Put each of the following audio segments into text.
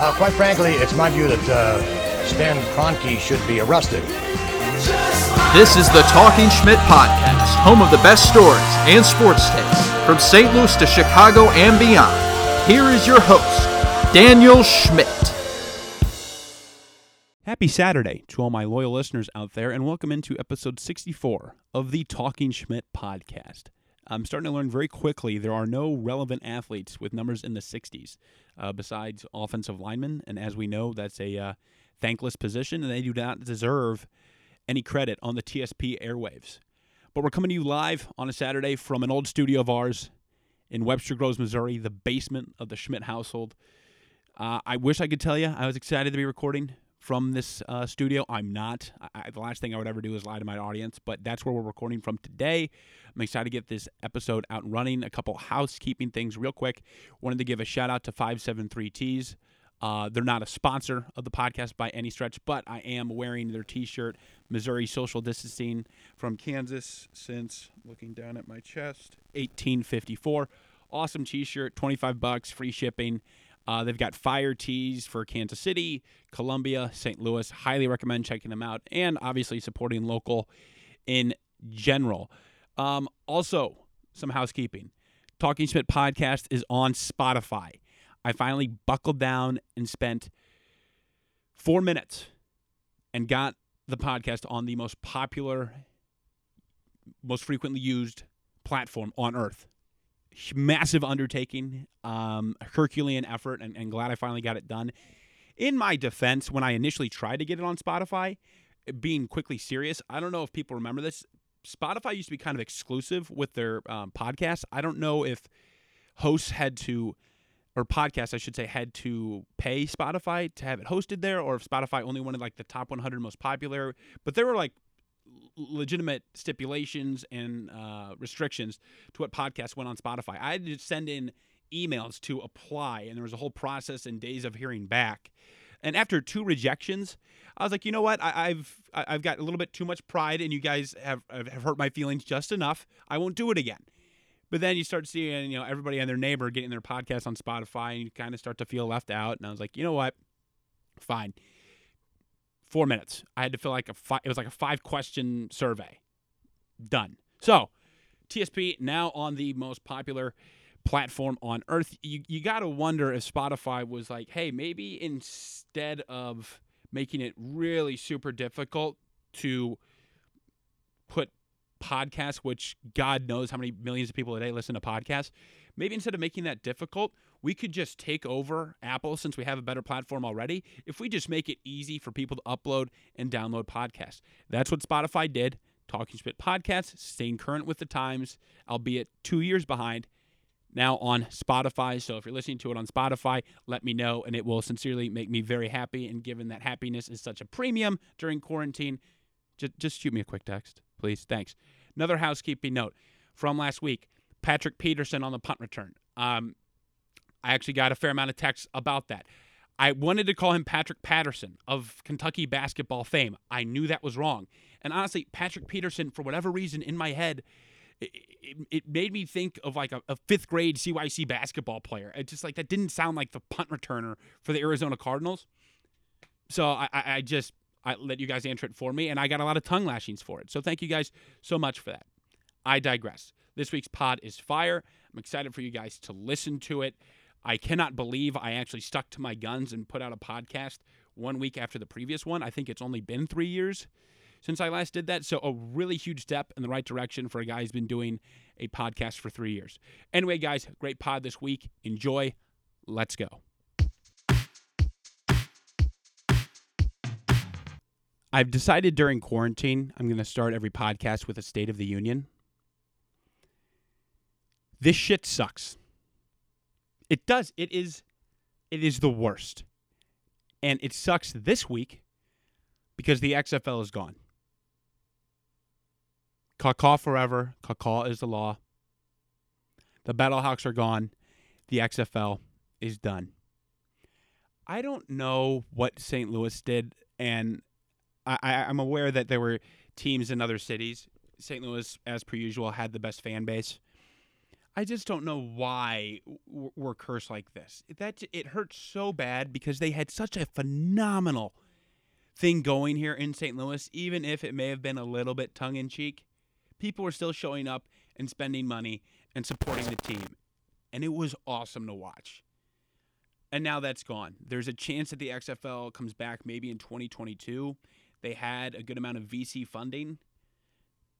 Uh, quite frankly, it's my view that uh, Stan Kroenke should be arrested. This is the Talking Schmidt Podcast, home of the best stories and sports takes from St. Louis to Chicago and beyond. Here is your host, Daniel Schmidt. Happy Saturday to all my loyal listeners out there, and welcome into episode 64 of the Talking Schmidt podcast. I'm starting to learn very quickly there are no relevant athletes with numbers in the 60s uh, besides offensive linemen, and as we know, that's a uh, thankless position, and they do not deserve any credit on the TSP airwaves. But we're coming to you live on a Saturday from an old studio of ours in Webster Groves, Missouri, the basement of the Schmidt household. Uh, I wish I could tell you I was excited to be recording from this uh, studio. I'm not. I, the last thing I would ever do is lie to my audience, but that's where we're recording from today. I'm excited to get this episode out and running. A couple housekeeping things real quick. Wanted to give a shout out to 573Ts. Uh, they're not a sponsor of the podcast by any stretch, but I am wearing their T-shirt, Missouri Social Distancing from Kansas since looking down at my chest, 1854. Awesome T-shirt, 25 bucks, free shipping. Uh, they've got fire tees for Kansas City, Columbia, St. Louis. Highly recommend checking them out, and obviously supporting local in general. Um, also, some housekeeping. Talking Schmidt podcast is on Spotify. I finally buckled down and spent four minutes and got the podcast on the most popular, most frequently used platform on earth. Massive undertaking, um, Herculean effort, and, and glad I finally got it done. In my defense, when I initially tried to get it on Spotify, being quickly serious, I don't know if people remember this. Spotify used to be kind of exclusive with their um, podcasts. I don't know if hosts had to or podcasts, I should say, had to pay Spotify to have it hosted there, or if Spotify only wanted like the top 100 most popular. But there were like legitimate stipulations and uh, restrictions to what podcasts went on Spotify. I had to send in emails to apply, and there was a whole process and days of hearing back. And after two rejections, I was like, you know what? I, have I've got a little bit too much pride, and you guys have have hurt my feelings just enough. I won't do it again. But then you start seeing, you know, everybody and their neighbor getting their podcast on Spotify, and you kind of start to feel left out. And I was like, you know what? Fine. Four minutes. I had to fill like a five, it was like a five question survey. Done. So, TSP now on the most popular platform on earth. You you got to wonder if Spotify was like, hey, maybe instead of making it really super difficult to put podcasts, which God knows how many millions of people a day listen to podcasts, maybe instead of making that difficult, we could just take over Apple since we have a better platform already. If we just make it easy for people to upload and download podcasts, that's what Spotify did. Talking Spit podcasts, staying current with the times, albeit two years behind. Now on Spotify. So if you're listening to it on Spotify, let me know, and it will sincerely make me very happy. And given that happiness is such a premium during quarantine, just, just shoot me a quick text please. Thanks. Another housekeeping note from last week Patrick Peterson on the punt return. Um, I actually got a fair amount of texts about that. I wanted to call him Patrick Patterson of Kentucky basketball fame. I knew that was wrong. And honestly, Patrick Peterson, for whatever reason in my head, it, it, it made me think of like a, a, fifth grade CYC basketball player. It just like that didn't sound like the punt returner for the Arizona Cardinals. So I, I, I just I let you guys answer it for me, and I got a lot of tongue lashings for it. So thank you guys so much for that. I digress. This week's pod is fire. I'm excited for you guys to listen to it. I cannot believe I actually stuck to my guns and put out a podcast one week after the previous one. I think it's only been three years since I last did that. So, a really huge step in the right direction for a guy who's been doing a podcast for three years. Anyway, guys, great pod this week. Enjoy. Let's go. I've decided during quarantine, I'm going to start every podcast with a State of the Union. This shit sucks. It does. It is it is the worst. And it sucks this week because the XFL is gone. Caw forever. Caw is the law. The Battlehawks are gone. The XFL is done. I don't know what St. Louis did, and I, I'm aware that there were teams in other cities. St. Louis, as per usual, had the best fan base. I just don't know why we're cursed like this. That it hurts so bad because they had such a phenomenal thing going here in St. Louis, even if it may have been a little bit tongue in cheek. People were still showing up and spending money and supporting the team, and it was awesome to watch. And now that's gone. There's a chance that the XFL comes back maybe in 2022. They had a good amount of VC funding,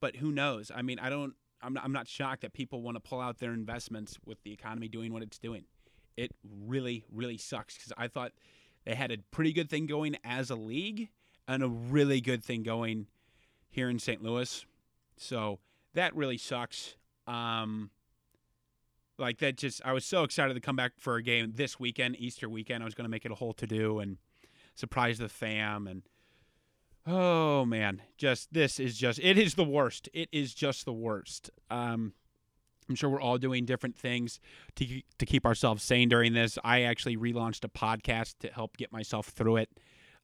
but who knows? I mean, I don't. I'm not, I'm not shocked that people want to pull out their investments with the economy doing what it's doing. It really, really sucks because I thought they had a pretty good thing going as a league and a really good thing going here in St. Louis. So that really sucks. Um, like that just I was so excited to come back for a game this weekend, Easter weekend. I was going to make it a whole to do and surprise the fam and oh man, just this is just it is the worst. It is just the worst. Um, I'm sure we're all doing different things to to keep ourselves sane during this. I actually relaunched a podcast to help get myself through it.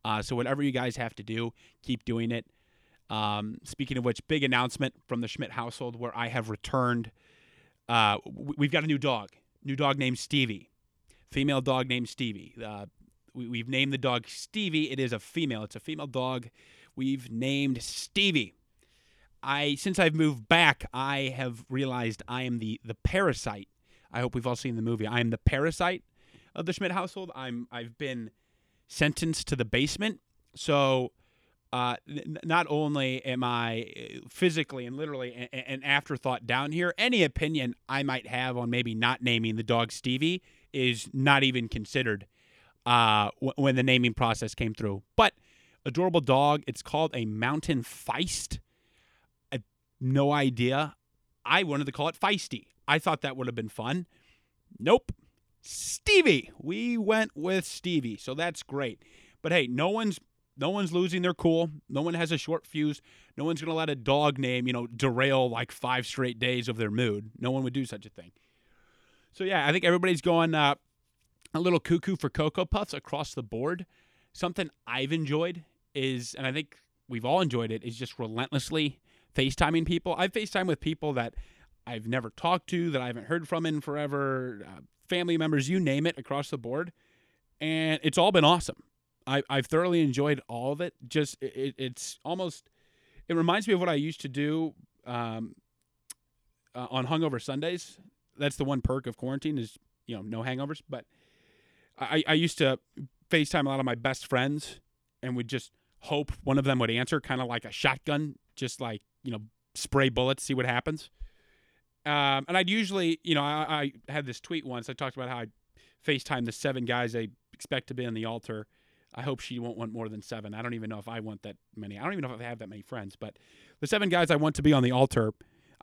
Uh, so whatever you guys have to do, keep doing it. Um, speaking of which, big announcement from the Schmidt household where I have returned uh, we've got a new dog, new dog named Stevie, female dog named Stevie. Uh, we, have named the dog Stevie. It is a female. It's a female dog. We've named Stevie. I since I've moved back, I have realized I am the the parasite. I hope we've all seen the movie. I am the parasite of the Schmidt household. I'm I've been sentenced to the basement. So uh, n- not only am I uh, physically and literally an afterthought down here, any opinion I might have on maybe not naming the dog Stevie is not even considered uh, w- when the naming process came through. But adorable dog. It's called a Mountain Feist. I, no idea. I wanted to call it Feisty. I thought that would have been fun. Nope. Stevie. We went with Stevie. So that's great. But hey, no one's no one's losing their cool. No one has a short fuse. No one's to let a dog name, you know, derail like five straight days of their mood. No one would do such a thing. So, yeah, I think everybody's going uh, a little cuckoo for Cocoa Puffs across the board. Something I've enjoyed is, and I think we've all enjoyed it, is just relentlessly FaceTiming people. I've FaceTime with people that I've never talked to, that I haven't heard from in forever, uh, family members, you name it, across the board. And it's all been awesome. I, I've thoroughly enjoyed all of it. Just it, it's almost it reminds me of what I used to do um, uh, on hungover Sundays. That's the one perk of quarantine is you know no hangovers. But I, I used to FaceTime a lot of my best friends and would just hope one of them would answer, kind of like a shotgun, just like you know spray bullets, see what happens. Um, and I'd usually, you know, I, I had this tweet once. I talked about how I FaceTime the seven guys I expect to be on the altar I hope she won't want more than seven. I don't even know if I want that many. I don't even know if I have that many friends. But the seven guys I want to be on the altar,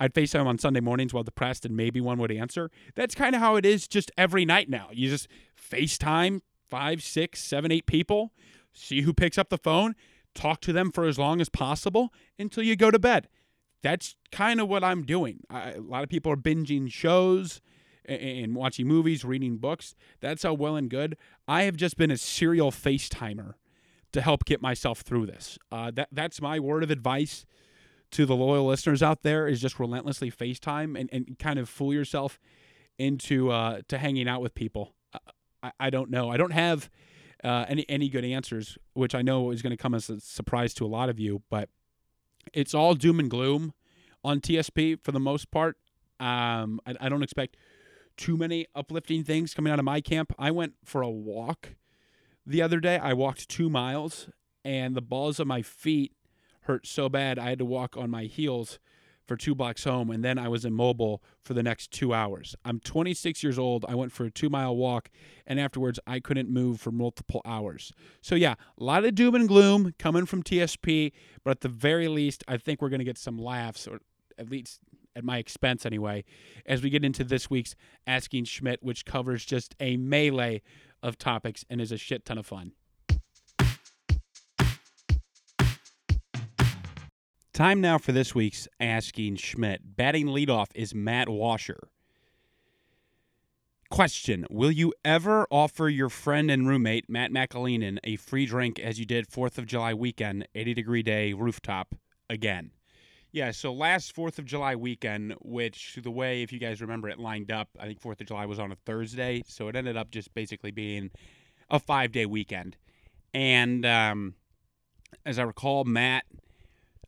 I'd FaceTime on Sunday mornings while depressed, and maybe one would answer. That's kind of how it is just every night now. You just FaceTime five, six, seven, eight people, see who picks up the phone, talk to them for as long as possible until you go to bed. That's kind of what I'm doing. I, a lot of people are binging shows and watching movies, reading books. That's all well and good. I have just been a serial FaceTimer to help get myself through this. Uh, that that's my word of advice to the loyal listeners out there is just relentlessly FaceTime and, and kind of fool yourself into uh, to hanging out with people. I, I don't know. I don't have uh, any any good answers, which I know is going to come as a surprise to a lot of you. But it's all doom and gloom on TSP for the most part. Um, I, I don't expect too many uplifting things coming out of my camp. I went for a walk the other day. I walked two miles, and the balls of my feet hurt so bad I had to walk on my heels for two blocks home, and then I was immobile for the next two hours. I'm 26 years old. I went for a two mile walk, and afterwards I couldn't move for multiple hours. So, yeah, a lot of doom and gloom coming from TSP, but at the very least, I think we're going to get some laughs, or at least at my expense anyway, as we get into this week's Asking Schmidt, which covers just a melee of topics and is a shit ton of fun. Time now for this week's Asking Schmidt. Batting leadoff is Matt Washer. Question Will you ever offer your friend and roommate, Matt McAleenan, a free drink as you did 4th of July weekend, 80 degree day, rooftop, again? Yeah, so last 4th of July weekend, which the way, if you guys remember, it lined up, I think 4th of July was on a Thursday. So it ended up just basically being a five day weekend. And um, as I recall, Matt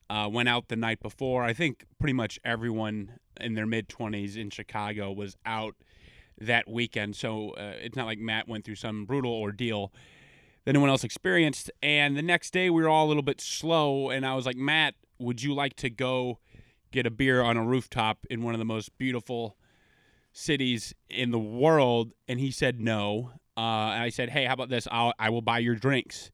uh, went out the night before. I think pretty much everyone in their mid 20s in Chicago was out that weekend. So uh, it's not like Matt went through some brutal ordeal that anyone else experienced. And the next day, we were all a little bit slow. And I was like, Matt, would you like to go get a beer on a rooftop in one of the most beautiful cities in the world? And he said no. Uh, and I said, hey, how about this? I'll, I will buy your drinks.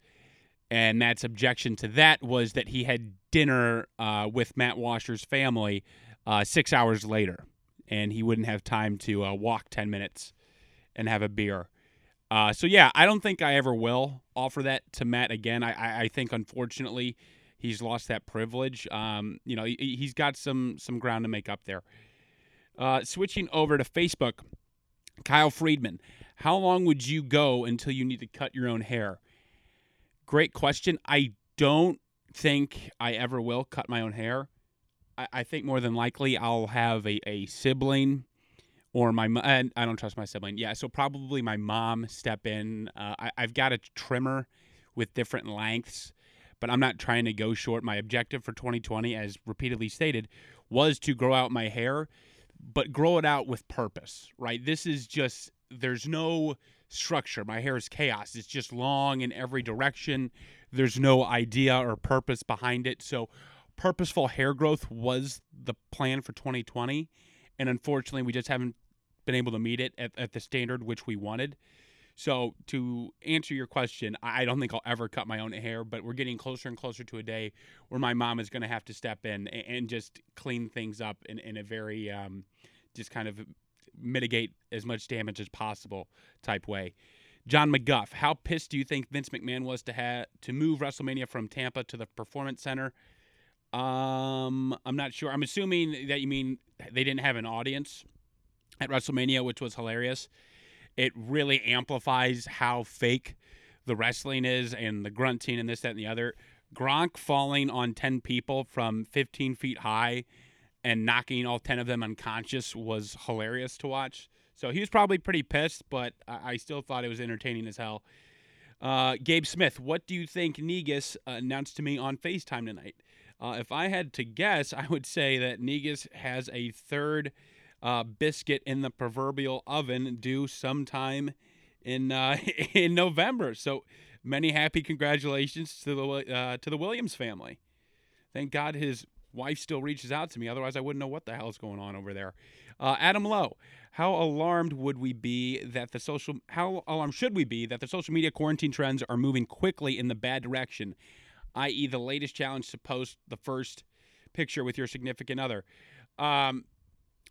And Matt's objection to that was that he had dinner uh, with Matt Washer's family uh, six hours later, and he wouldn't have time to uh, walk 10 minutes and have a beer. Uh, so, yeah, I don't think I ever will offer that to Matt again. I, I, I think, unfortunately, he's lost that privilege. Um, you know, he, has got some some ground to make up there. Uh, switching over to Facebook, Kyle Friedman, how long would you go until you need to cut your own hair? Great question. I don't think I ever will cut my own hair. I, I think more than likely I'll have a, a sibling or my and I don't trust my sibling. Yeah, so probably my mom step in. Uh, I, I've got a trimmer with different lengths but I'm not trying to go short. My objective for 2020, as repeatedly stated, was to grow out my hair, but grow it out with purpose, right? This is just, there's no structure. My hair is chaos. It's just long in every direction. There's no idea or purpose behind it. So, purposeful hair growth was the plan for 2020. And unfortunately, we just haven't been able to meet it at, at the standard which we wanted. So to answer your question, I don't think I'll ever cut my own hair, but we're getting closer and closer to a day where my mom is going to have to step in and just clean things up in, in a very um, just kind of mitigate as much damage as possible type way. John McGuff, how pissed do you think Vince McMahon was to have to move WrestleMania from Tampa to the Performance Center? Um, I'm not sure. I'm assuming that you mean they didn't have an audience at WrestleMania, which was hilarious it really amplifies how fake the wrestling is and the grunting and this, that, and the other. Gronk falling on 10 people from 15 feet high and knocking all 10 of them unconscious was hilarious to watch. So he was probably pretty pissed, but I, still thought it was entertaining as hell. Uh, Gabe Smith, what do you think Negus announced to me on FaceTime tonight? Uh, if I had to guess, I would say that Negus has a third uh, biscuit in the proverbial oven due sometime in uh, in November. So many happy congratulations to the uh, to the Williams family. Thank God his wife still reaches out to me. Otherwise, I wouldn't know what the hell is going on over there. Uh, Adam Lowe, how alarmed would we be that the social how alarmed should we be that the social media quarantine trends are moving quickly in the bad direction, i.e., the latest challenge to post the first picture with your significant other. Um,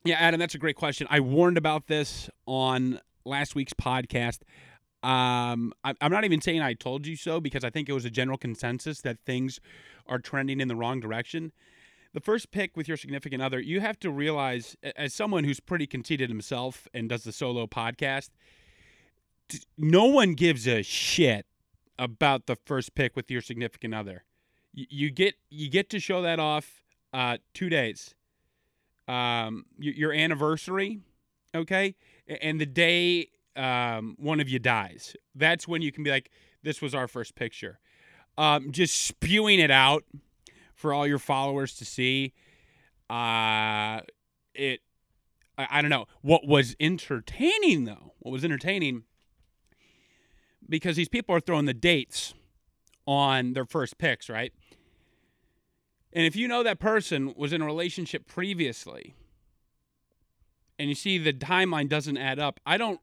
yeah, Adam, that's a great question. I warned about this on last week's podcast. Um, I'm not even saying I told you so because I think it was a general consensus that things are trending in the wrong direction. The first pick with your significant other, you have to realize, as someone who's pretty conceited himself and does the solo podcast, no one gives a shit about the first pick with your significant other. You, get you get to show that off uh, two days um, your anniversary, okay, and the day um, one of you dies. That's when you can be like, "This was our first picture." Um, just spewing it out for all your followers to see. Uh, it, I, I don't know. What was entertaining though? What was entertaining? Because these people are throwing the dates on their first picks, right? And if you know that person was in a relationship previously and you see the timeline doesn't add up, I don't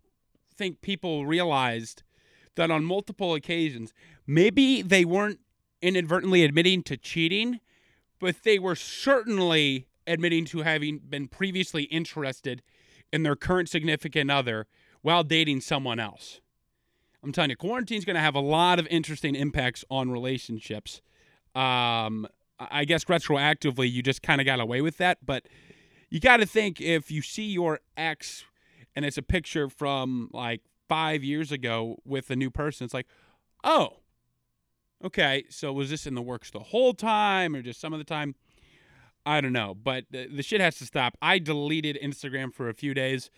think people realized that on multiple occasions, maybe they weren't inadvertently admitting to cheating, but they were certainly admitting to having been previously interested in their current significant other while dating someone else. I'm telling you, quarantine's going to have a lot of interesting impacts on relationships. Um, I guess retroactively you just kind of got away with that, but you got to think if you see your ex and it's a picture from like five years ago with a new person, it's like, oh, okay, so was this in the works the whole time or just some of the time? I don't know, but the, the shit has to stop. I deleted Instagram for a few days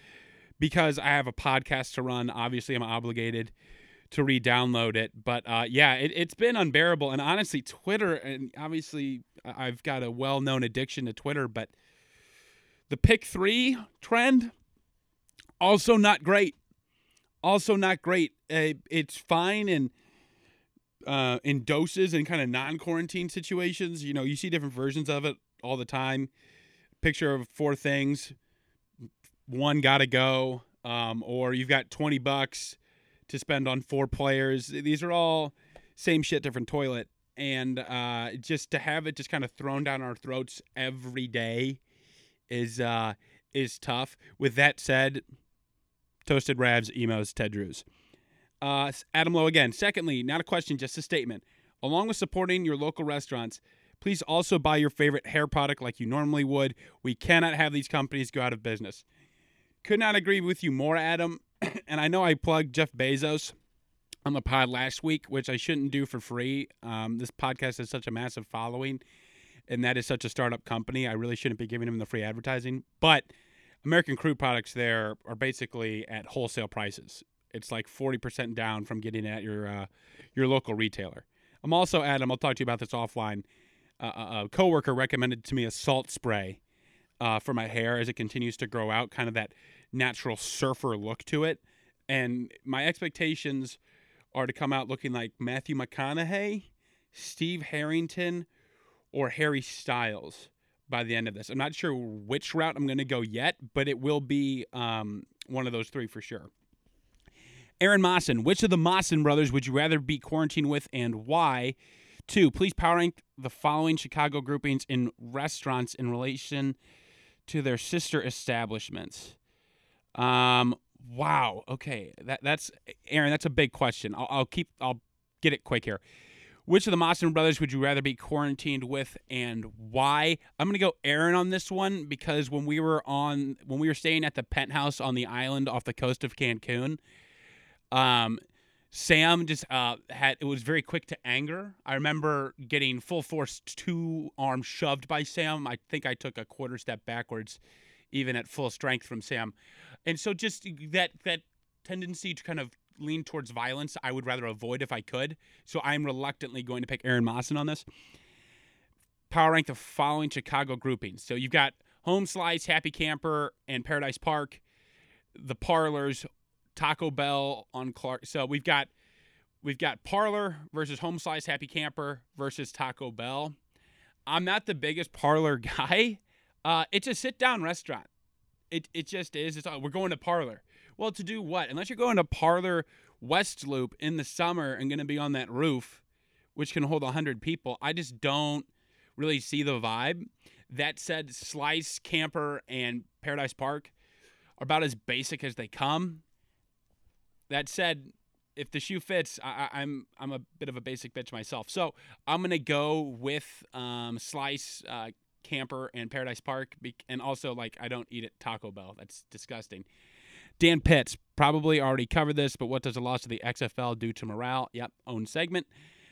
because I have a podcast to run. Obviously, I'm obligated to re-download it. But uh, yeah, it, it's been unbearable. And honestly, Twitter, and obviously, I've got a well-known addiction to Twitter, but the pick three trend also not great. Also not great. Uh, it's fine and uh, in doses and kind of non-quarantine situations. You know, you see different versions of it all the time. Picture of four things, one got to go, um, or you've got twenty bucks to spend on four players. These are all same shit, different toilet, and uh, just to have it just kind of thrown down our throats every day is uh, is tough. With that said, toasted Ravs, Imo's, Ted Drewes. Uh, Adam Lowe again. Secondly, not a question, just a statement. Along with supporting your local restaurants, please also buy your favorite hair product like you normally would. We cannot have these companies go out of business. Could not agree with you more, Adam. and I know I plugged Jeff Bezos on the pod last week, which I shouldn't do for free. Um, this podcast has such a massive following, and that is such a startup company. I really shouldn't be giving him the free advertising. But American Crew products there are basically at wholesale prices. It's like 40% down from getting at your uh, your local retailer. I'm also Adam. I'll talk to you about this offline. Uh, a coworker recommended to me a salt spray uh, for my hair as it continues to grow out, kind of that natural surfer look to it. And my expectations are to come out looking like Matthew McConaughey, Steve Harrington, or Harry Styles by the end of this. I'm not sure which route I'm going to go yet, but it will be um, one of those three for sure. Aaron Mawson, which of the Mawson brothers would you rather be quarantined with and why? Two, please power rank the following Chicago groupings in restaurants in relation to their sister establishments. Um, wow. Okay, that that's Aaron. That's a big question. I'll, I'll keep. I'll get it quick here. Which of the Mawson brothers would you rather be quarantined with, and why? I'm gonna go Aaron on this one because when we were on when we were staying at the penthouse on the island off the coast of Cancun, um, Sam just uh, had it was very quick to anger. I remember getting full force two arms shoved by Sam. I think I took a quarter step backwards, even at full strength from Sam, and so just that that tendency to kind of lean towards violence, I would rather avoid if I could. So I'm reluctantly going to pick Aaron Mawson on this. Power rank the following Chicago groupings. So you've got Home Slice, Happy Camper, and Paradise Park. The parlors, Taco Bell on Clark. So we've got we've got Parlor versus Home Slice Happy Camper versus Taco Bell. I'm not the biggest Parlor guy. Uh, it's a sit down restaurant. It it just is. It's we're going to Parlor. Well, to do what? Unless you're going to Parlor West Loop in the summer and going to be on that roof, which can hold hundred people. I just don't really see the vibe. That said, Slice Camper and Paradise Park are about as basic as they come. That said, if the shoe fits, I, am I'm, I'm a bit of a basic bitch myself. So I'm gonna go with um, Slice, uh, Camper, and Paradise Park, and also like I don't eat at Taco Bell. That's disgusting. Dan Pitts probably already covered this, but what does the loss of the XFL do to morale? Yep, own segment.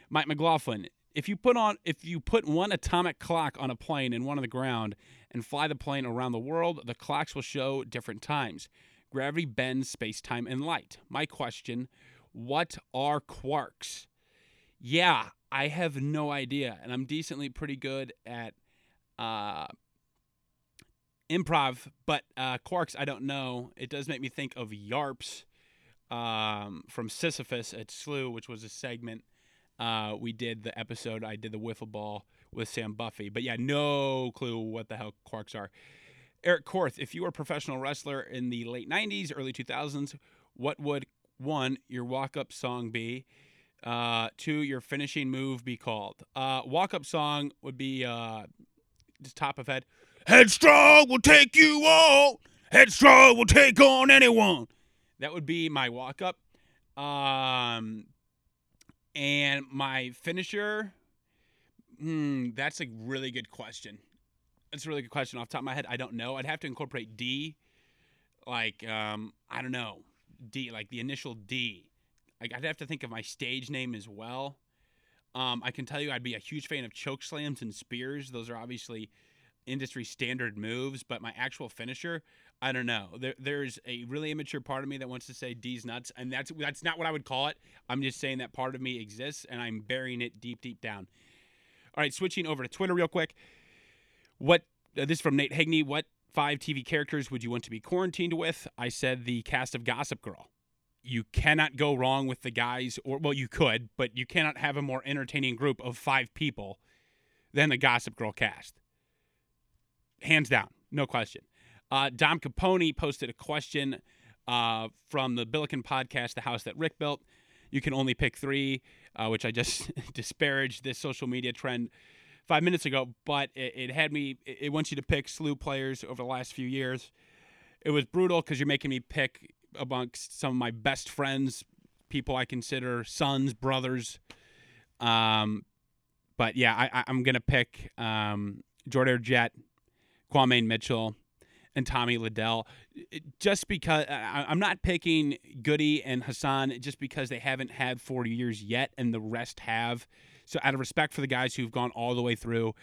Mike McLaughlin. If you put on if you put one atomic clock on a plane and one on the ground and fly the plane around the world, the clocks will show different times. Gravity bends space, time, and light. My question What are quarks? Yeah, I have no idea. And I'm decently pretty good at uh, improv, but uh, quarks, I don't know. It does make me think of YARPs um, from Sisyphus at SLU, which was a segment. Uh, we did the episode, I did the wiffle ball with Sam Buffy. But yeah, no clue what the hell quarks are. Eric Korth, if you were a professional wrestler in the late 90s, early 2000s, what would one, your walk up song be? Uh, two, your finishing move be called? Uh, walk up song would be uh, just top of head. Headstrong will take you all. Headstrong will take on anyone. That would be my walk up. Um, and my finisher, hmm, that's a really good question. That's a really good question. Off top of my head, I don't know. I'd have to incorporate D, like um, I don't know, D, like the initial D. Like I'd have to think of my stage name as well. Um, I can tell you, I'd be a huge fan of choke slams and spears. Those are obviously industry standard moves, but my actual finisher, I don't know. There, there's a really immature part of me that wants to say D's nuts, and that's that's not what I would call it. I'm just saying that part of me exists, and I'm burying it deep, deep down. All right, switching over to Twitter real quick. What uh, this is from Nate Hegney. What five TV characters would you want to be quarantined with? I said the cast of Gossip Girl. You cannot go wrong with the guys, or well, you could, but you cannot have a more entertaining group of five people than the Gossip Girl cast. Hands down, no question. Uh, Dom Capone posted a question uh, from the Billiken podcast, The House That Rick Built. You can only pick three, uh, which I just disparaged this social media trend five minutes ago, but it, it had me, it, wants you to pick SLU players over the last few years. It was brutal because you're making me pick amongst some of my best friends, people I consider sons, brothers. Um, but yeah, I, I'm going to pick um, Jordair Jett, Kwamain Mitchell, and Tommie Liddell. Just because I, I'm not picking Goody and Hassan just because they haven't had 40 years yet and the rest have. So out of respect for the guys who've gone all the way through,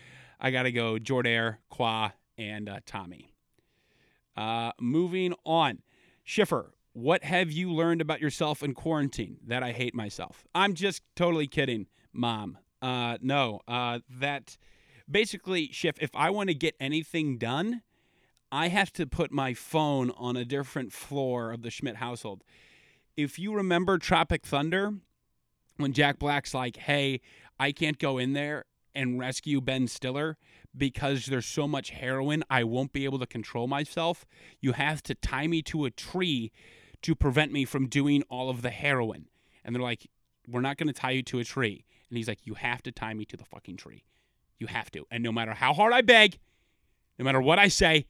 I got to go Jordair, Qua, and uh, Tommy. Uh, moving on. Schiffer, what have you learned about yourself in quarantine? That I hate myself. I'm just totally kidding, Mom. Uh, no, uh, that basically, Schiff, if I want to get anything done, I have to put my phone on a different floor of the Schmidt household. If you remember Tropic Thunder, when Jack Black's like, hey, I can't go in there and rescue Ben Stiller because there's so much heroin, I won't be able to control myself. You have to tie me to a tree to prevent me from doing all of the heroin. And they're like, we're not going to tie you to a tree. And he's like, you have to tie me to the fucking tree. You have to. And no matter how hard I beg, no matter what I say,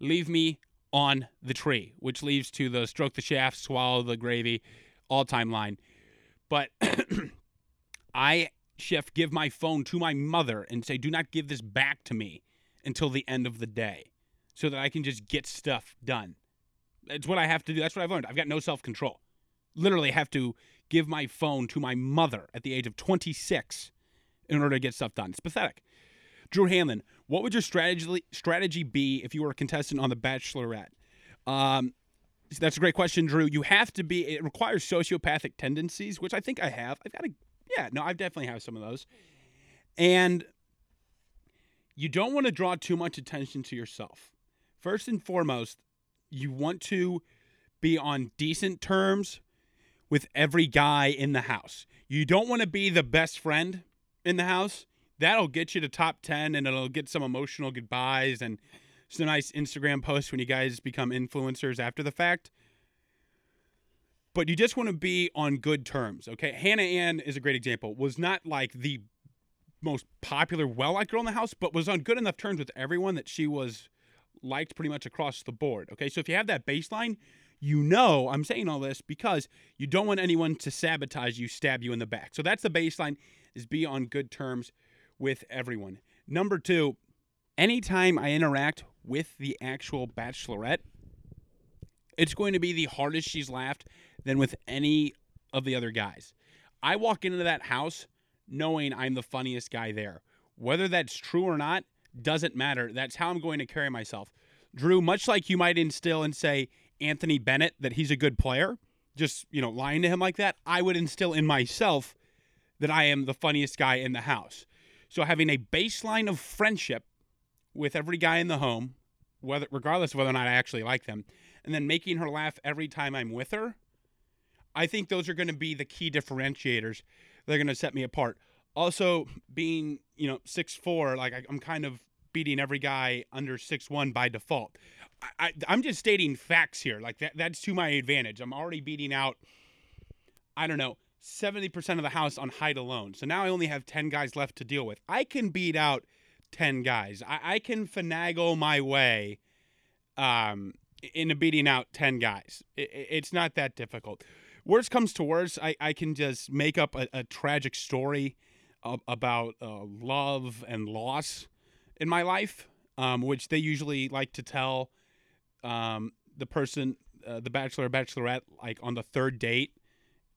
leave me on the tree, which leads to the stroke the shaft, swallow the gravy, all time line. But I, Schiff, give my phone to my mother and say, do not give this back to me until the end of the day so that I can just get stuff done. It's what I have to do. That's what I've learned. I've got no self control. Literally have to give my phone to my mother at the age of 26 in order to get stuff done. It's pathetic. Drew Hanlon, what would your strategy strategy be if you were a contestant on The Bachelorette? Um, that's a great question, Drew. You have to be. It requires sociopathic tendencies, which I think I have. I've got a yeah, no, I definitely have some of those. And you don't want to draw too much attention to yourself. First and foremost, you want to be on decent terms with every guy in the house. You don't want to be the best friend in the house. That'll get you to top 10 and it'll get some emotional goodbyes and some nice Instagram posts when you guys become influencers after the fact. But you just want to be on good terms, okay? Hannah Ann is a great example. Was not like the most popular, well liked girl in the house, but was on good enough terms with everyone that she was liked pretty much across the board. Okay, so if you have that baseline, you know I'm saying all this because you don't want anyone to sabotage you, stab you in the back. So that's the baseline is be on good terms with everyone. Number two, anytime I interact with the actual bachelorette, it's going to be the hardest she's laughed than with any of the other guys. I walk into that house knowing I'm the funniest guy there. Whether that's true or not doesn't matter. That's how I'm going to carry myself. Drew, much like you might instill and say Anthony Bennett that he's a good player, just, you know, lying to him like that, I would instill in myself that I am the funniest guy in the house. So having a baseline of friendship with every guy in the home, whether regardless of whether or not I actually like them, and then making her laugh every time I'm with her, I think those are going to be the key differentiators. They're going to set me apart. Also, being you know six four, like I, I'm kind of beating every guy under six one by default. I, am just stating facts here. Like that, that's to my advantage. I'm already beating out. I don't know. 70% of the house on height alone. So now I only have 10 guys left to deal with. I can beat out 10 guys. I, I can finagle my way um, into beating out 10 guys. It, it's not that difficult. Worst comes to worst, I, I can just make up a, a tragic story of, about uh, love and loss in my life, um, which they usually like to tell um, the person, uh, the bachelor or bachelorette, like on the third date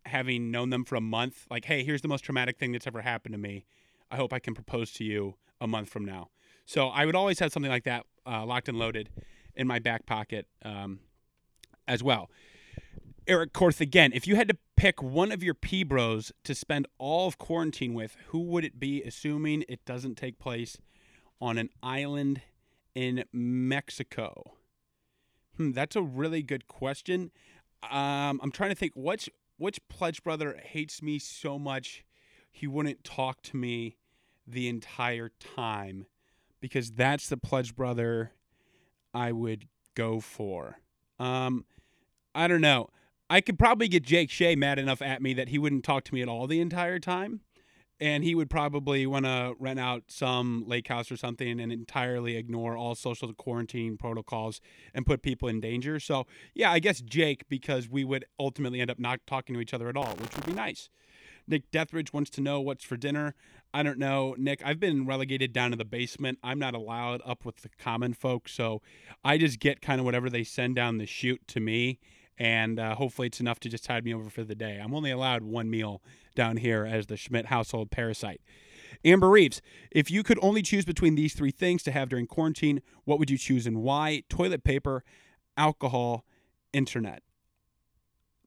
having known them for a month, like, hey, here's the most traumatic thing that's ever happened to me. I hope I can propose to you a month from now. So I would always have something like that uh, locked and loaded in my back pocket um, as well. Eric Korth again. If you had to pick one of your P bros to spend all of quarantine with, who would it be? Assuming it doesn't take place on an island in Mexico. Hmm, that's a really good question. Um, I'm trying to think which which pledge brother hates me so much he wouldn't talk to me the entire time because that's the pledge brother I would go for. Um, I don't know. I could probably get Jake Shea mad enough at me that he wouldn't talk to me at all the entire time. And he would probably want to rent out some lake house or something and entirely ignore all social quarantine protocols and put people in danger. So, yeah, I guess Jake, because we would ultimately end up not talking to each other at all, which would be nice. Nick Deathridge wants to know what's for dinner. I don't know, Nick. I've been relegated down to the basement. I'm not allowed up with the common folks, so I just get kind of whatever they send down the chute to me, and uh, hopefully it's enough to just tide me over for the day. I'm only allowed one meal down here as the Schmidt household parasite. Amber Reeves, if you could only choose between these three things to have during quarantine, what would you choose and why? Toilet paper, alcohol, internet.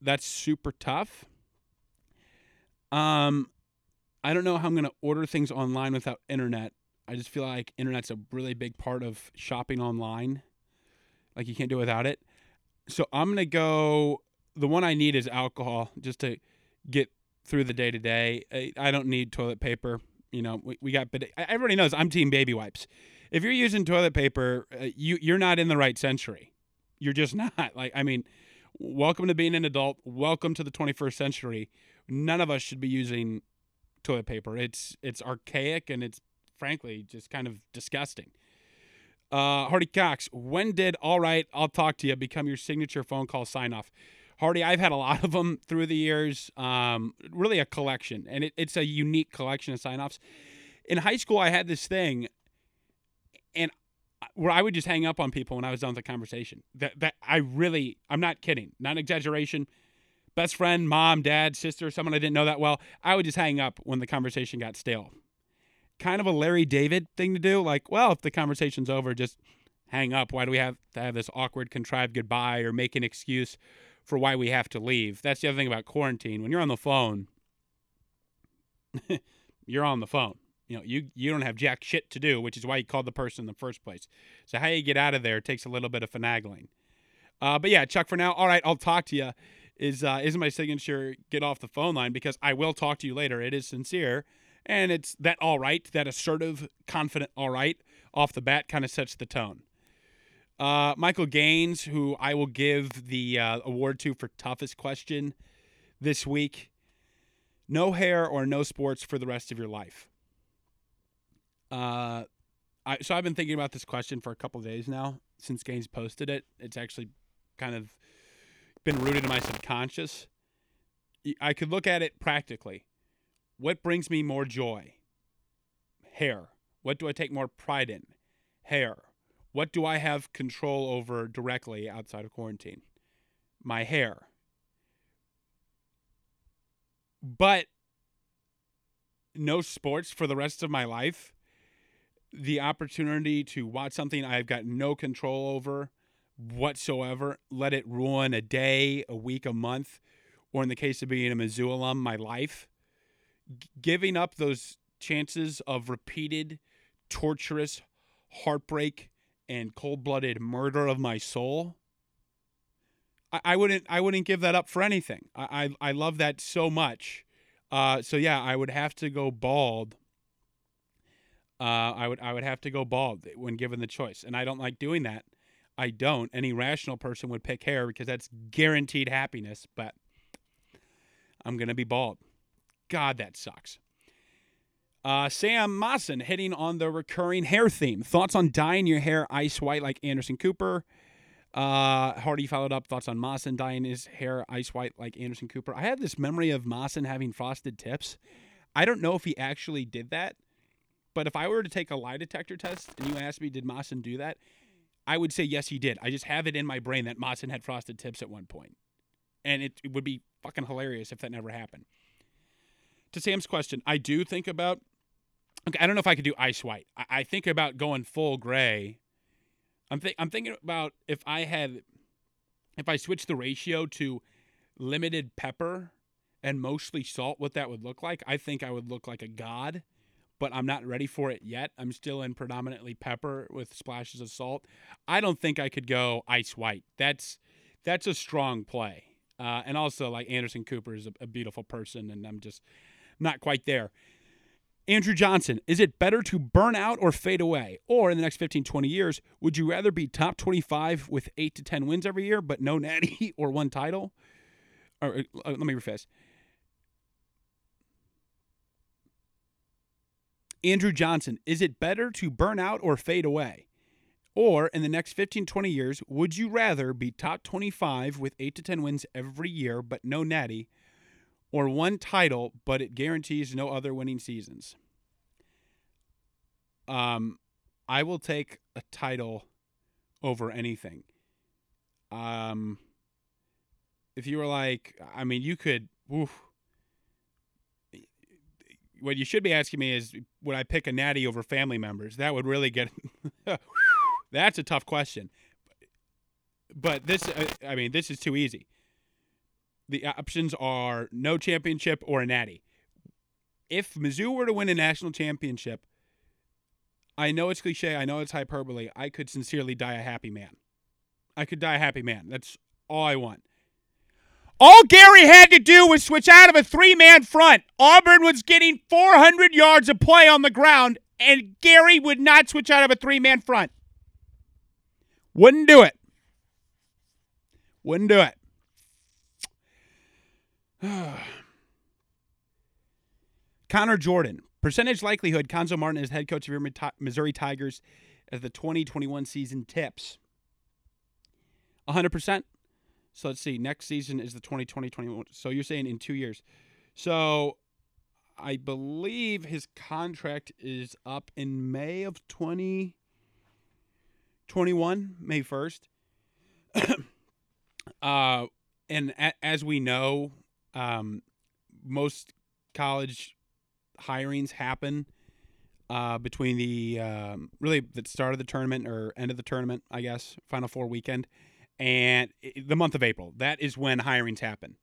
That's super tough. Um, I don't know how I'm going to order things online without internet. I just feel like internet's a really big part of shopping online. Like you can't do without it. So I'm to go the one I need is alcohol just to get through the day to day. I don't need toilet paper. You know, we, we got but everybody knows I'm team baby wipes. If you're using toilet paper, uh, you you're not in the right century. You're just not. Like I mean, welcome to being an adult. Welcome to the 21st century. None of us should be using toilet paper. It's it's archaic and it's frankly just kind of disgusting. Uh, Hardy Cox, when did "All right, I'll talk to you" become your signature phone call sign off? Hardy, I've had a lot of them through the years. Um, really a collection, and it, it's a unique collection of sign offs. In high school, I had this thing, and where I would just hang up on people when I was done with the conversation. That that I really, I'm not kidding, not an exaggeration best friend, mom, dad, sister, someone I didn't know that well, I would just hang up when the conversation got stale. Kind of a Larry David thing to do. Like, well, if the conversation's over, just hang up. Why do we have to have this awkward, contrived goodbye or make an excuse for why we have to leave? That's the other thing about quarantine. When you're on the phone, you're on the phone. You know, you you don't have jack shit to do, which is why you called the person in the first place. So how you get out of there takes a little bit of finagling. Uh, but yeah, Chuck, for now, all right, I'll talk to you is uh, is my signature get off the phone line because I will talk to you later. It is sincere, and it's that all right, that assertive, confident all right off the bat kind of sets the tone. Uh, Michael Gaines, who I will give the uh, award to for toughest question this week. No hair or no sports for the rest of your life. Uh, I, so I've been thinking about this question for a couple days now since Gaines posted it. It's actually kind of been rooted in my subconscious. I could look at it practically. What brings me more joy? Hair. What do I take more pride in? Hair. What do I have control over directly outside of quarantine? My hair. But no sports for the rest of my life. The opportunity to watch something I've got no control over whatsoever, let it ruin a day, a week, a month, or in the case of being a Mizzou alum, my life. Giving up those chances of repeated, torturous heartbreak and cold-blooded murder of my soul. I, I wouldn't. I wouldn't give that up for anything. I I, I love that so much. Uh, so yeah, I would have to go bald. Uh, I would I would have to go bald when given the choice, and I don't like doing that I don't. Any rational person would pick hair because that's guaranteed happiness, but I'm to be bald. God, that sucks. Uh, Sam Mawson hitting on the recurring hair theme. Thoughts on dyeing your hair ice white like Anderson Cooper? Uh, Hardy followed up thoughts on Mawson dyeing his hair ice white like Anderson Cooper. I have this memory of Mawson having frosted tips. I don't know if he actually did that, but if I were to take a lie detector test and you asked me, did Mawson do that? I would say yes, he did. I just have it in my brain that Mawson had frosted tips at one point, and it, it would be fucking hilarious if that never happened. To Sam's question, I do think about Okay, I don't know if I could do ice white. I, I think about going full gray. I'm I'm thinking about if I had if I switched the ratio to limited pepper and mostly salt, what that would look like. I think I would look like a god, but I'm not ready for it yet. I'm still in predominantly pepper with splashes of salt. I don't think I could go ice white. That's that's a strong play. Uh, and also, like Anderson Cooper is a, a beautiful person, and I'm just not quite there. Andrew Johnson, is it better to burn out or fade away? Or in the next 15, 20 years, would you rather be top 25 with 8 to 10 wins every year, but no natty or one title? Or uh, let me rephrase. Andrew Johnson, is it better to burn out or fade away? Or in the next 15, 20 years, would you rather be top 25 with 8 to 10 wins every year, but no natty, or one title, but it guarantees no other winning seasons? Um, I will take a title over anything. Um, if you were like, I mean, you could, oof, what you should be asking me is would I pick a natty over family members? That would really get That's a tough question. But this I mean this is too easy. The options are no championship or a natty. If Mizzou were to win a national championship, I know it's cliche, I know it's hyperbole. I could sincerely die a happy man. I could die a happy man. That's all I want. All Gary had to do was switch out of a three man front. Auburn was getting 400 yards of play on the ground, and Gary would not switch out of a three man front. Wouldn't do it. Wouldn't do it. Connor Jordan. Percentage likelihood Cuonzo Martin is head coach of your Missouri Tigers as the 2021 season tips. 100%. So let's see. Next season is the 2020 21. So you're saying in two years. So I believe his contract is up in May of 2021, May 1st. uh, and a, as we know, um, most college hirings happen uh, between the um, really the start of the tournament or end of the tournament, I guess, Final Four weekend and the month of April. That is when hirings happen.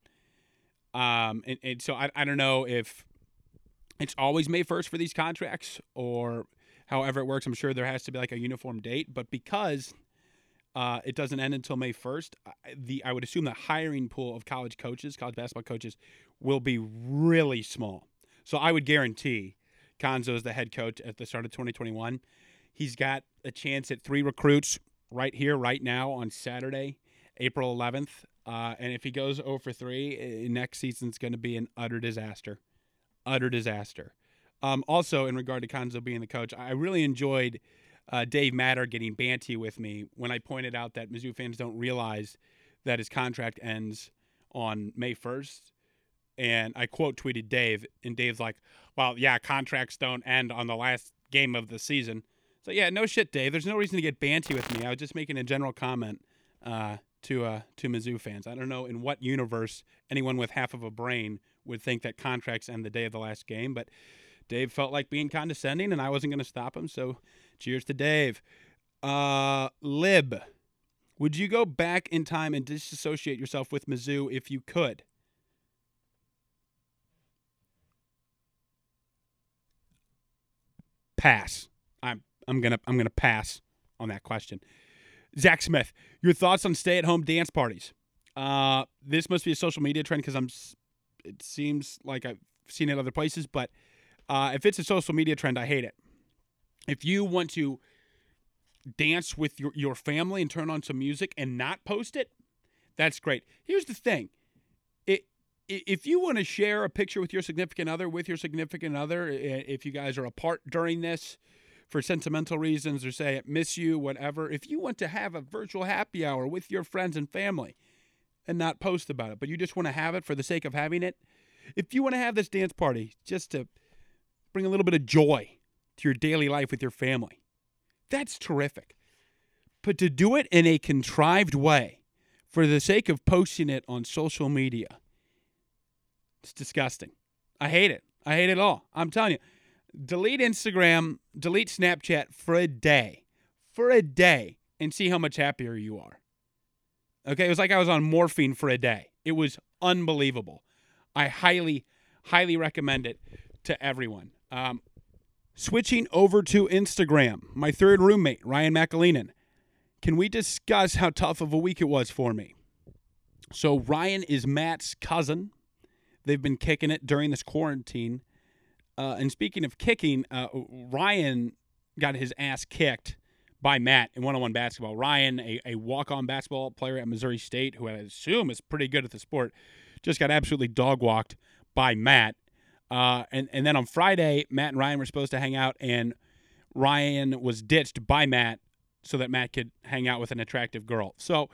Um, and, and so I, I don't know if it's always May 1st for these contracts or however it works. I'm sure there has to be like a uniform date, but because uh, it doesn't end until May 1st, the I would assume the hiring pool of college coaches, college basketball coaches, will be really small. So I would guarantee Cuonzo is the head coach at the start of 2021. He's got a chance at three recruits right here, right now on Saturday, April 11th. Uh, and if he goes 0 for 3, eh, next season's going to be an utter disaster. Utter disaster. Um, also, in regard to Cuonzo being the coach, I really enjoyed uh, Dave Matter getting banty with me when I pointed out that Mizzou fans don't realize that his contract ends on May 1st. And I quote tweeted Dave, and Dave's like, well, yeah, contracts don't end on the last game of the season. So yeah, no shit, Dave. There's no reason to get banty with me. I was just making a general comment uh, to uh, to Mizzou fans. I don't know in what universe anyone with half of a brain would think that contracts end the day of the last game, but Dave felt like being condescending, and I wasn't going to stop him. So cheers to Dave. Uh, Lib, would you go back in time and disassociate yourself with Mizzou if you could? Pass. I'm I'm gonna I'm gonna pass on that question. Zach Smith, your thoughts on stay-at-home dance parties? Uh, this must be a social media trend because I'm. It seems like I've seen it other places, but uh, if it's a social media trend, I hate it. If you want to dance with your, your family and turn on some music and not post it, that's great. Here's the thing. If you want to share a picture with your significant other, with your significant other, if you guys are apart during this, for sentimental reasons or say, miss you, whatever, if you want to have a virtual happy hour with your friends and family and not post about it, but you just want to have it for the sake of having it, if you want to have this dance party just to bring a little bit of joy to your daily life with your family, that's terrific. But to do it in a contrived way for the sake of posting it on social media, it's disgusting. I hate it. I hate it all. I'm telling you delete Instagram, delete Snapchat for a day, for a day, and see how much happier you are. Okay, it was like I was on morphine for a day. It was unbelievable. I highly, highly recommend it to everyone. Um, switching over to Instagram, my third roommate, Ryan McAleenan. Can we discuss how tough of a week it was for me? So, Ryan is Matt's cousin. They've been kicking it during this quarantine. Uh, and speaking of kicking, uh, Ryan got his ass kicked by Matt in one on one basketball. Ryan, a, a walk on basketball player at Missouri State, who I assume is pretty good at the sport, just got absolutely dog walked by Matt. Uh, and, and then on Friday, Matt and Ryan were supposed to hang out, and Ryan was ditched by Matt so that Matt could hang out with an attractive girl. So,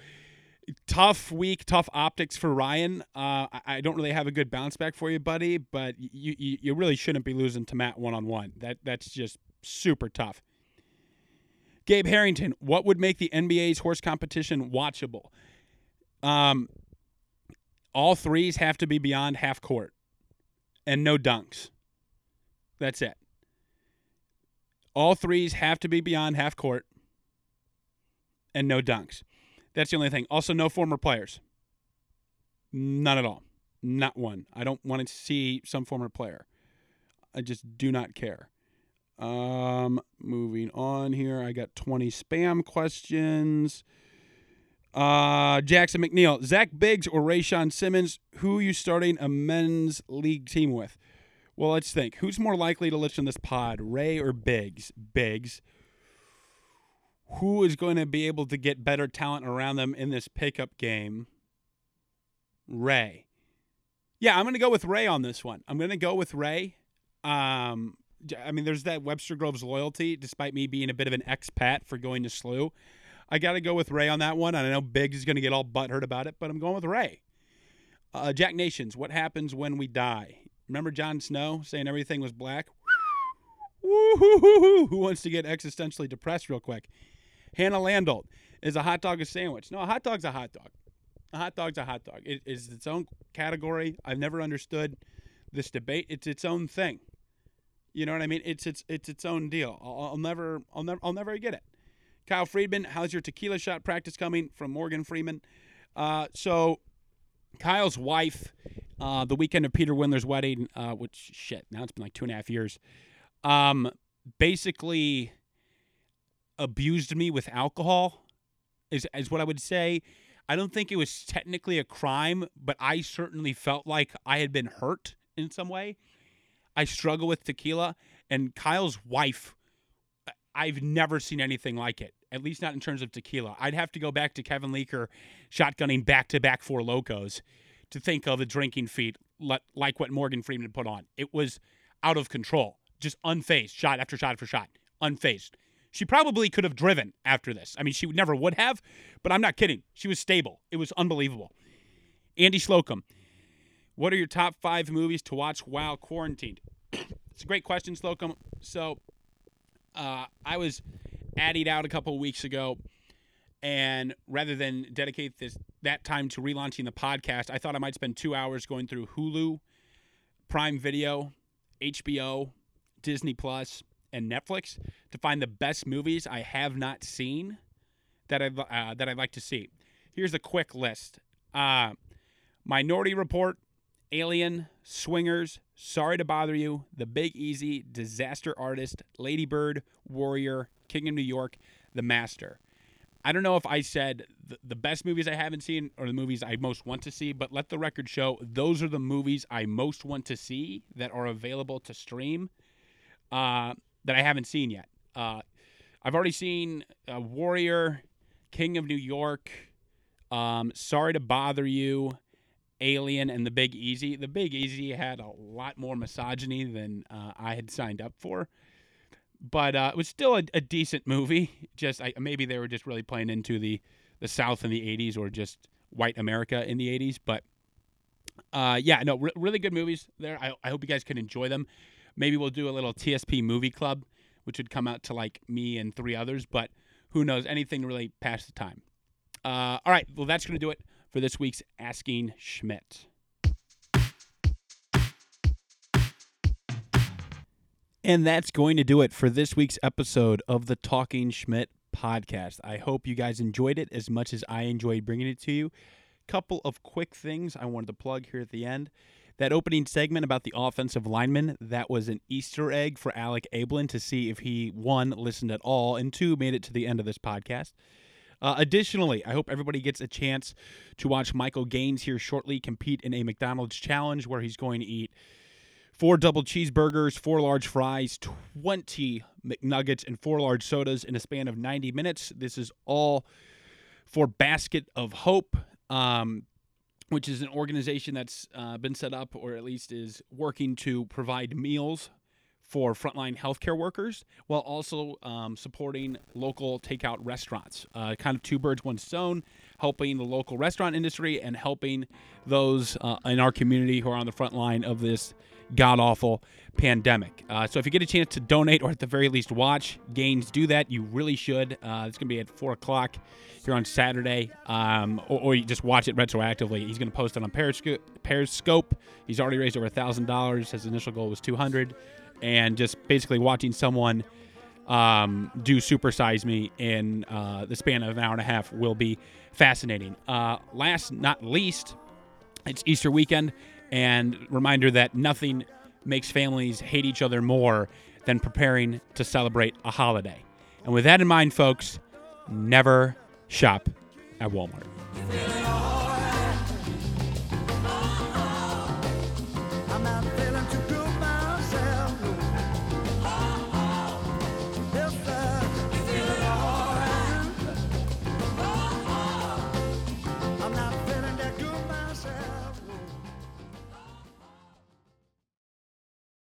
tough week, tough optics for Ryan. Uh, I don't really have a good bounce back for you, buddy, but you, you, you really shouldn't be losing to Matt one on one. That That's just super tough. Gabe Harrington, what would make the NBA's horse competition watchable? Um, all threes have to be beyond half court and no dunks. That's it. All threes have to be beyond half court and no dunks. That's the only thing. Also, no former players. None at all. Not one. I don't want to see some former player. I just do not care. Um, moving on here, I got 20 spam questions. Uh, Jackson McNeil, Zach Biggs or Rayshawn Simmons, who are you starting a men's league team with? Well, let's think. Who's more likely to listen to this pod, Ray or Biggs? Biggs. Who is going to be able to get better talent around them in this pickup game? Ray. Yeah, I'm going to go with Ray on this one. I'm going to go with Ray. Um, I mean, there's that Webster Groves loyalty, despite me being a bit of an expat for going to SLU. I got to go with Ray on that one. And I know Biggs is going to get all butthurt about it, but I'm going with Ray. Uh, Jack Nations, what happens when we die? Remember Jon Snow saying everything was black? Who wants to get existentially depressed real quick? Hannah Landolt, is a hot dog a sandwich? No, a hot dog's a hot dog. A hot dog's a hot dog. It is its own category. I've never understood this debate. It's its own thing. You know what I mean? It's it's it's its own deal. I'll, I'll never I'll never I'll never get it. Kyle Friedman, how's your tequila shot practice coming from Morgan Freeman? Uh, so Kyle's wife, uh, the weekend of Peter Windler's wedding, uh, which shit, now it's been like two and a half years, um, basically abused me with alcohol, is, is what I would say. I don't think it was technically a crime, but I certainly felt like I had been hurt in some way. I struggle with tequila, and Kyle's wife, I've never seen anything like it. At least not in terms of tequila. I'd have to go back to Kevin Leaker shotgunning back to back Four Lokos to think of a drinking feat like what Morgan Freeman put on. It was out of control, just unfazed, shot after shot after shot, unfazed. She probably could have driven after this. I mean, she never would have, but I'm not kidding. She was stable. It was unbelievable. Andy Slocum, what are your top five movies to watch while quarantined? it's a great question, Slocum. So, uh, I was added out a couple weeks ago, and rather than dedicate this that time to relaunching the podcast, I thought I might spend two hours going through Hulu, Prime Video, HBO, Disney Plus, and Netflix to find the best movies I have not seen that I uh, that I'd like to see. Here's a quick list: uh, Minority Report, Alien, Swingers, Sorry to Bother You, The Big Easy, Disaster Artist, Ladybird, Warrior, King of New York, The Master. I don't know if I said the, best movies I haven't seen or the movies I most want to see, but let the record show those are the movies I most want to see that are available to stream uh, that I haven't seen yet. Uh, I've already seen uh, Warrior, King of New York, um, Sorry to Bother You, Alien and The Big Easy. The Big Easy had a lot more misogyny than uh, I had signed up for, but uh, it was still a, a decent movie. Just I, maybe they were just really playing into the the South in the '80s or just white America in the '80s. But uh, yeah, no, re- really good movies there. I, I hope you guys can enjoy them. Maybe we'll do a little TSP movie club, which would come out to like me and three others. But who knows? Anything really pass the time. Uh, all right, well that's gonna do it for this week's Asking Schmidt. And that's going to do it for this week's episode of the Talking Schmidt podcast. I hope you guys enjoyed it as much as I enjoyed bringing it to you. Couple of quick things I wanted to plug here at the end. That opening segment about the offensive lineman, that was an Easter egg for Alec Ablin to see if he, one, listened at all, and two, made it to the end of this podcast. Uh, additionally, I hope everybody gets a chance to watch Michael Gaines here shortly compete in a McDonald's challenge where he's going to eat four double cheeseburgers, four large fries, 20 McNuggets, and four large sodas in a span of 90 minutes. This is all for Basket of Hope, um, which is an organization that's uh, been set up or at least is working to provide meals for frontline healthcare workers while also um, supporting local takeout restaurants. Uh, kind of two birds, one stone, helping the local restaurant industry and helping those uh, in our community who are on the front line of this god awful pandemic. Uh, so if you get a chance to donate or at the very least watch Gaines do that, you really should. Uh, it's going to be at 4 o'clock here on Saturday, um, or, or, you just watch it retroactively. He's going to post it on Periscope. Periscope. He's already raised over $1,000. His initial goal was 200 And just basically watching someone um, do Supersize Me in uh, the span of an hour and a half will be fascinating. Uh, last, not least, it's Easter weekend. And reminder that nothing makes families hate each other more than preparing to celebrate a holiday. And with that in mind, folks, never shop at Walmart.